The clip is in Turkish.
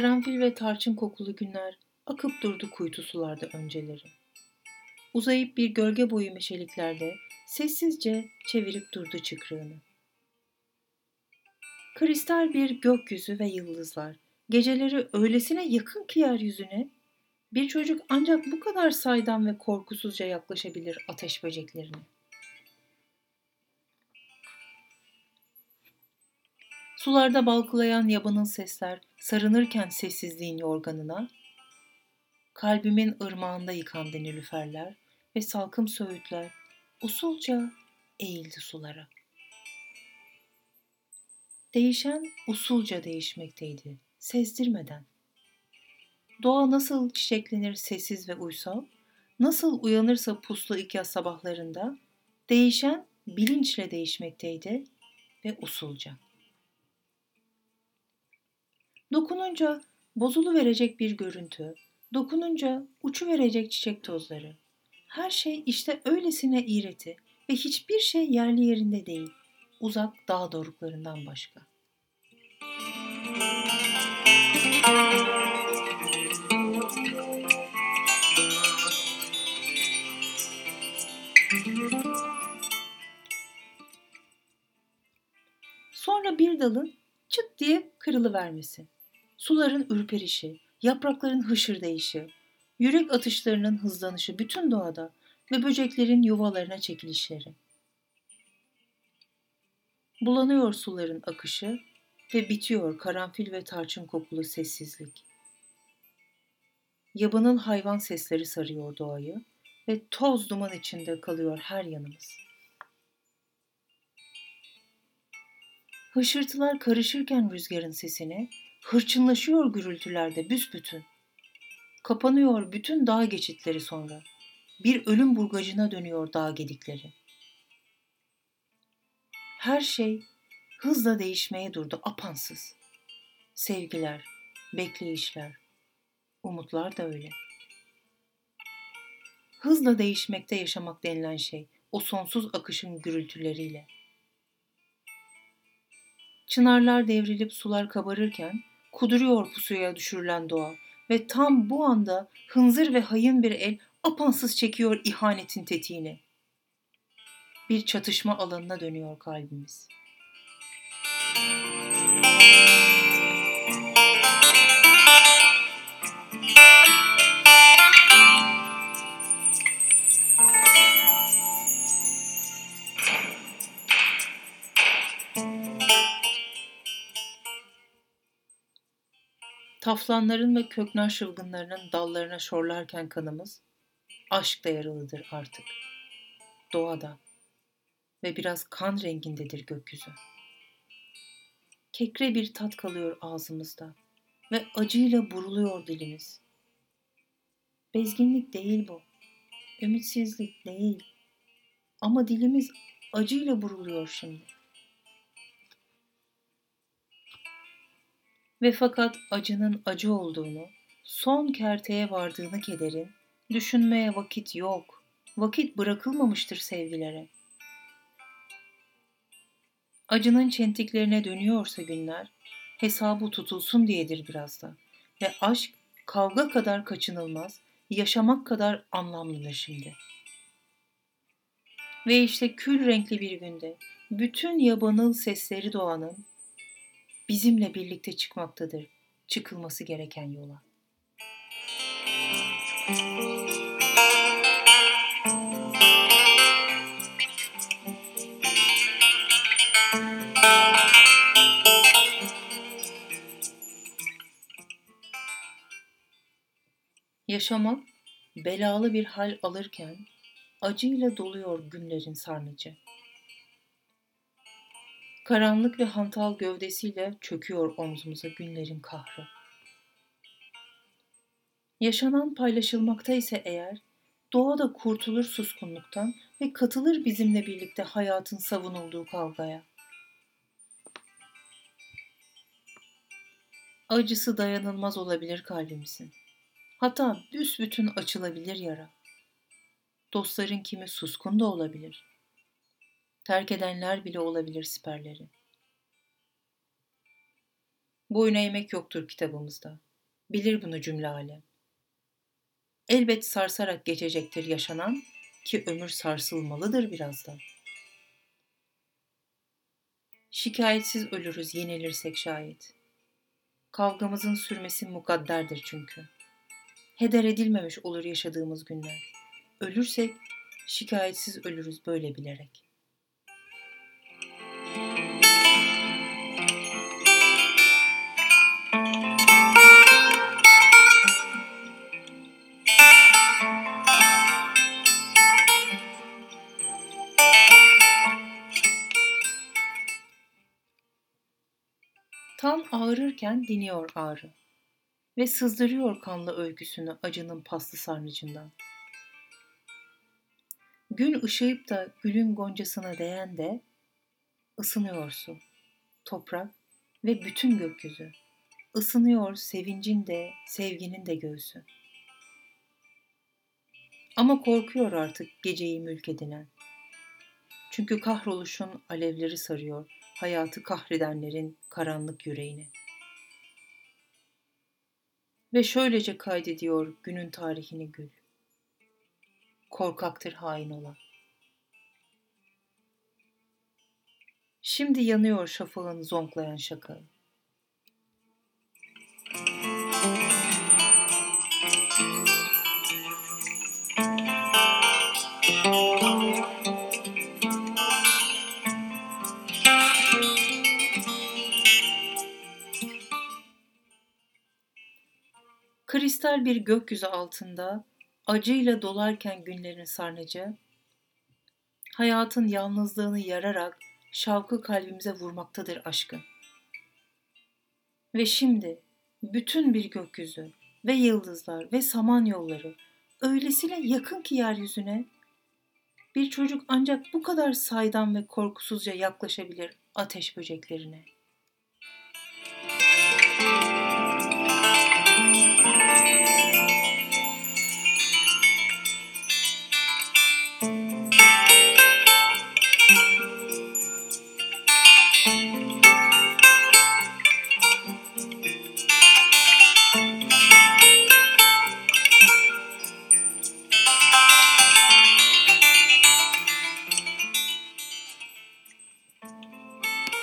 Karanfil ve tarçın kokulu günler akıp durdu kuytu sularda önceleri. Uzayıp bir gölge boyu meşeliklerde sessizce çevirip durdu çıkrığını. Kristal bir gökyüzü ve yıldızlar, geceleri öylesine yakın ki yeryüzüne, bir çocuk ancak bu kadar saydam ve korkusuzca yaklaşabilir ateş böceklerine. Sularda balkılayan yabanın sesler sarınırken sessizliğin yorganına, kalbimin ırmağında yıkandı nilüferler ve salkım söğütler usulca eğildi sulara. Değişen usulca değişmekteydi, sezdirmeden. Doğa nasıl çiçeklenir sessiz ve uysal, nasıl uyanırsa puslu ilk yaz sabahlarında, değişen bilinçle değişmekteydi ve usulca. Dokununca bozulu verecek bir görüntü, dokununca uçu verecek çiçek tozları. Her şey işte öylesine iğreti ve hiçbir şey yerli yerinde değil, uzak dağ doruklarından başka. Sonra bir dalın çıt diye kırılıvermesi suların ürperişi, yaprakların hışırdayışı, yürek atışlarının hızlanışı bütün doğada ve böceklerin yuvalarına çekilişleri. Bulanıyor suların akışı ve bitiyor karanfil ve tarçın kokulu sessizlik. Yabanıl hayvan sesleri sarıyor doğayı ve toz duman içinde kalıyor her yanımız. Hışırtılar karışırken rüzgarın sesine Hırçınlaşıyor gürültülerde büsbütün. Kapanıyor bütün dağ geçitleri sonra. Bir ölüm burgacına dönüyor dağ gedikleri. Her şey hızla değişmeye durdu apansız. Sevgiler, bekleyişler, umutlar da öyle. Hızla değişmekte yaşamak denilen şey o sonsuz akışın gürültüleriyle. Çınarlar devrilip sular kabarırken kuduruyor pusuya düşürülen doğa ve tam bu anda hınzır ve hayın bir el apansız çekiyor ihanetin tetiğini. Bir çatışma alanına dönüyor kalbimiz. Taflanların ve köknar şılgınlarının dallarına şorlarken kanımız, aşk da yaralıdır artık. Doğada ve biraz kan rengindedir gökyüzü. Kekre bir tat kalıyor ağzımızda ve acıyla buruluyor dilimiz. Bezginlik değil bu, ümitsizlik değil ama dilimiz acıyla buruluyor şimdi. Ve fakat acının acı olduğunu, son kerteye vardığını kederin, düşünmeye vakit yok, vakit bırakılmamıştır sevgilere. Acının çentiklerine dönüyorsa günler, hesabı tutulsun diyedir biraz da. Ve aşk kavga kadar kaçınılmaz, yaşamak kadar anlamlıdır şimdi. Ve işte kül renkli bir günde bütün yabanıl sesleri doğanın bizimle birlikte çıkmaktadır çıkılması gereken yola. Yaşamak belalı bir hal alırken acıyla doluyor günlerin sarnıcı. Karanlık ve hantal gövdesiyle çöküyor omzumuza günlerin kahrı. Yaşanan paylaşılmakta ise eğer, doğa da kurtulur suskunluktan ve katılır bizimle birlikte hayatın savunulduğu kavgaya. Acısı dayanılmaz olabilir kalbimizin. Hatta büsbütün açılabilir yara. Dostların kimi suskun da olabilir terk edenler bile olabilir siperleri. Boyuna eğmek yoktur kitabımızda. Bilir bunu cümle alem. Elbet sarsarak geçecektir yaşanan ki ömür sarsılmalıdır biraz da. Şikayetsiz ölürüz yenilirsek şayet. Kavgamızın sürmesi mukadderdir çünkü. Heder edilmemiş olur yaşadığımız günler. Ölürsek şikayetsiz ölürüz böyle bilerek. Tam ağrırken diniyor ağrı ve sızdırıyor kanlı öyküsünü acının paslı sarnıcından. Gün ışıyıp da gülün goncasına değen de ısınıyor su, toprak ve bütün gökyüzü. Isınıyor sevincin de, sevginin de göğsü. Ama korkuyor artık geceyi mülk edinen. Çünkü kahroluşun alevleri sarıyor hayatı kahredenlerin karanlık yüreğini. Ve şöylece kaydediyor günün tarihini gül. Korkaktır hain olan. Şimdi yanıyor şafağın zonklayan şakağı. Kristal bir gökyüzü altında acıyla dolarken günlerin sarnıcı, hayatın yalnızlığını yararak şavkı kalbimize vurmaktadır aşkı. Ve şimdi bütün bir gökyüzü ve yıldızlar ve saman yolları öylesine yakın ki yeryüzüne bir çocuk ancak bu kadar saydam ve korkusuzca yaklaşabilir ateş böceklerine. Müzik thank you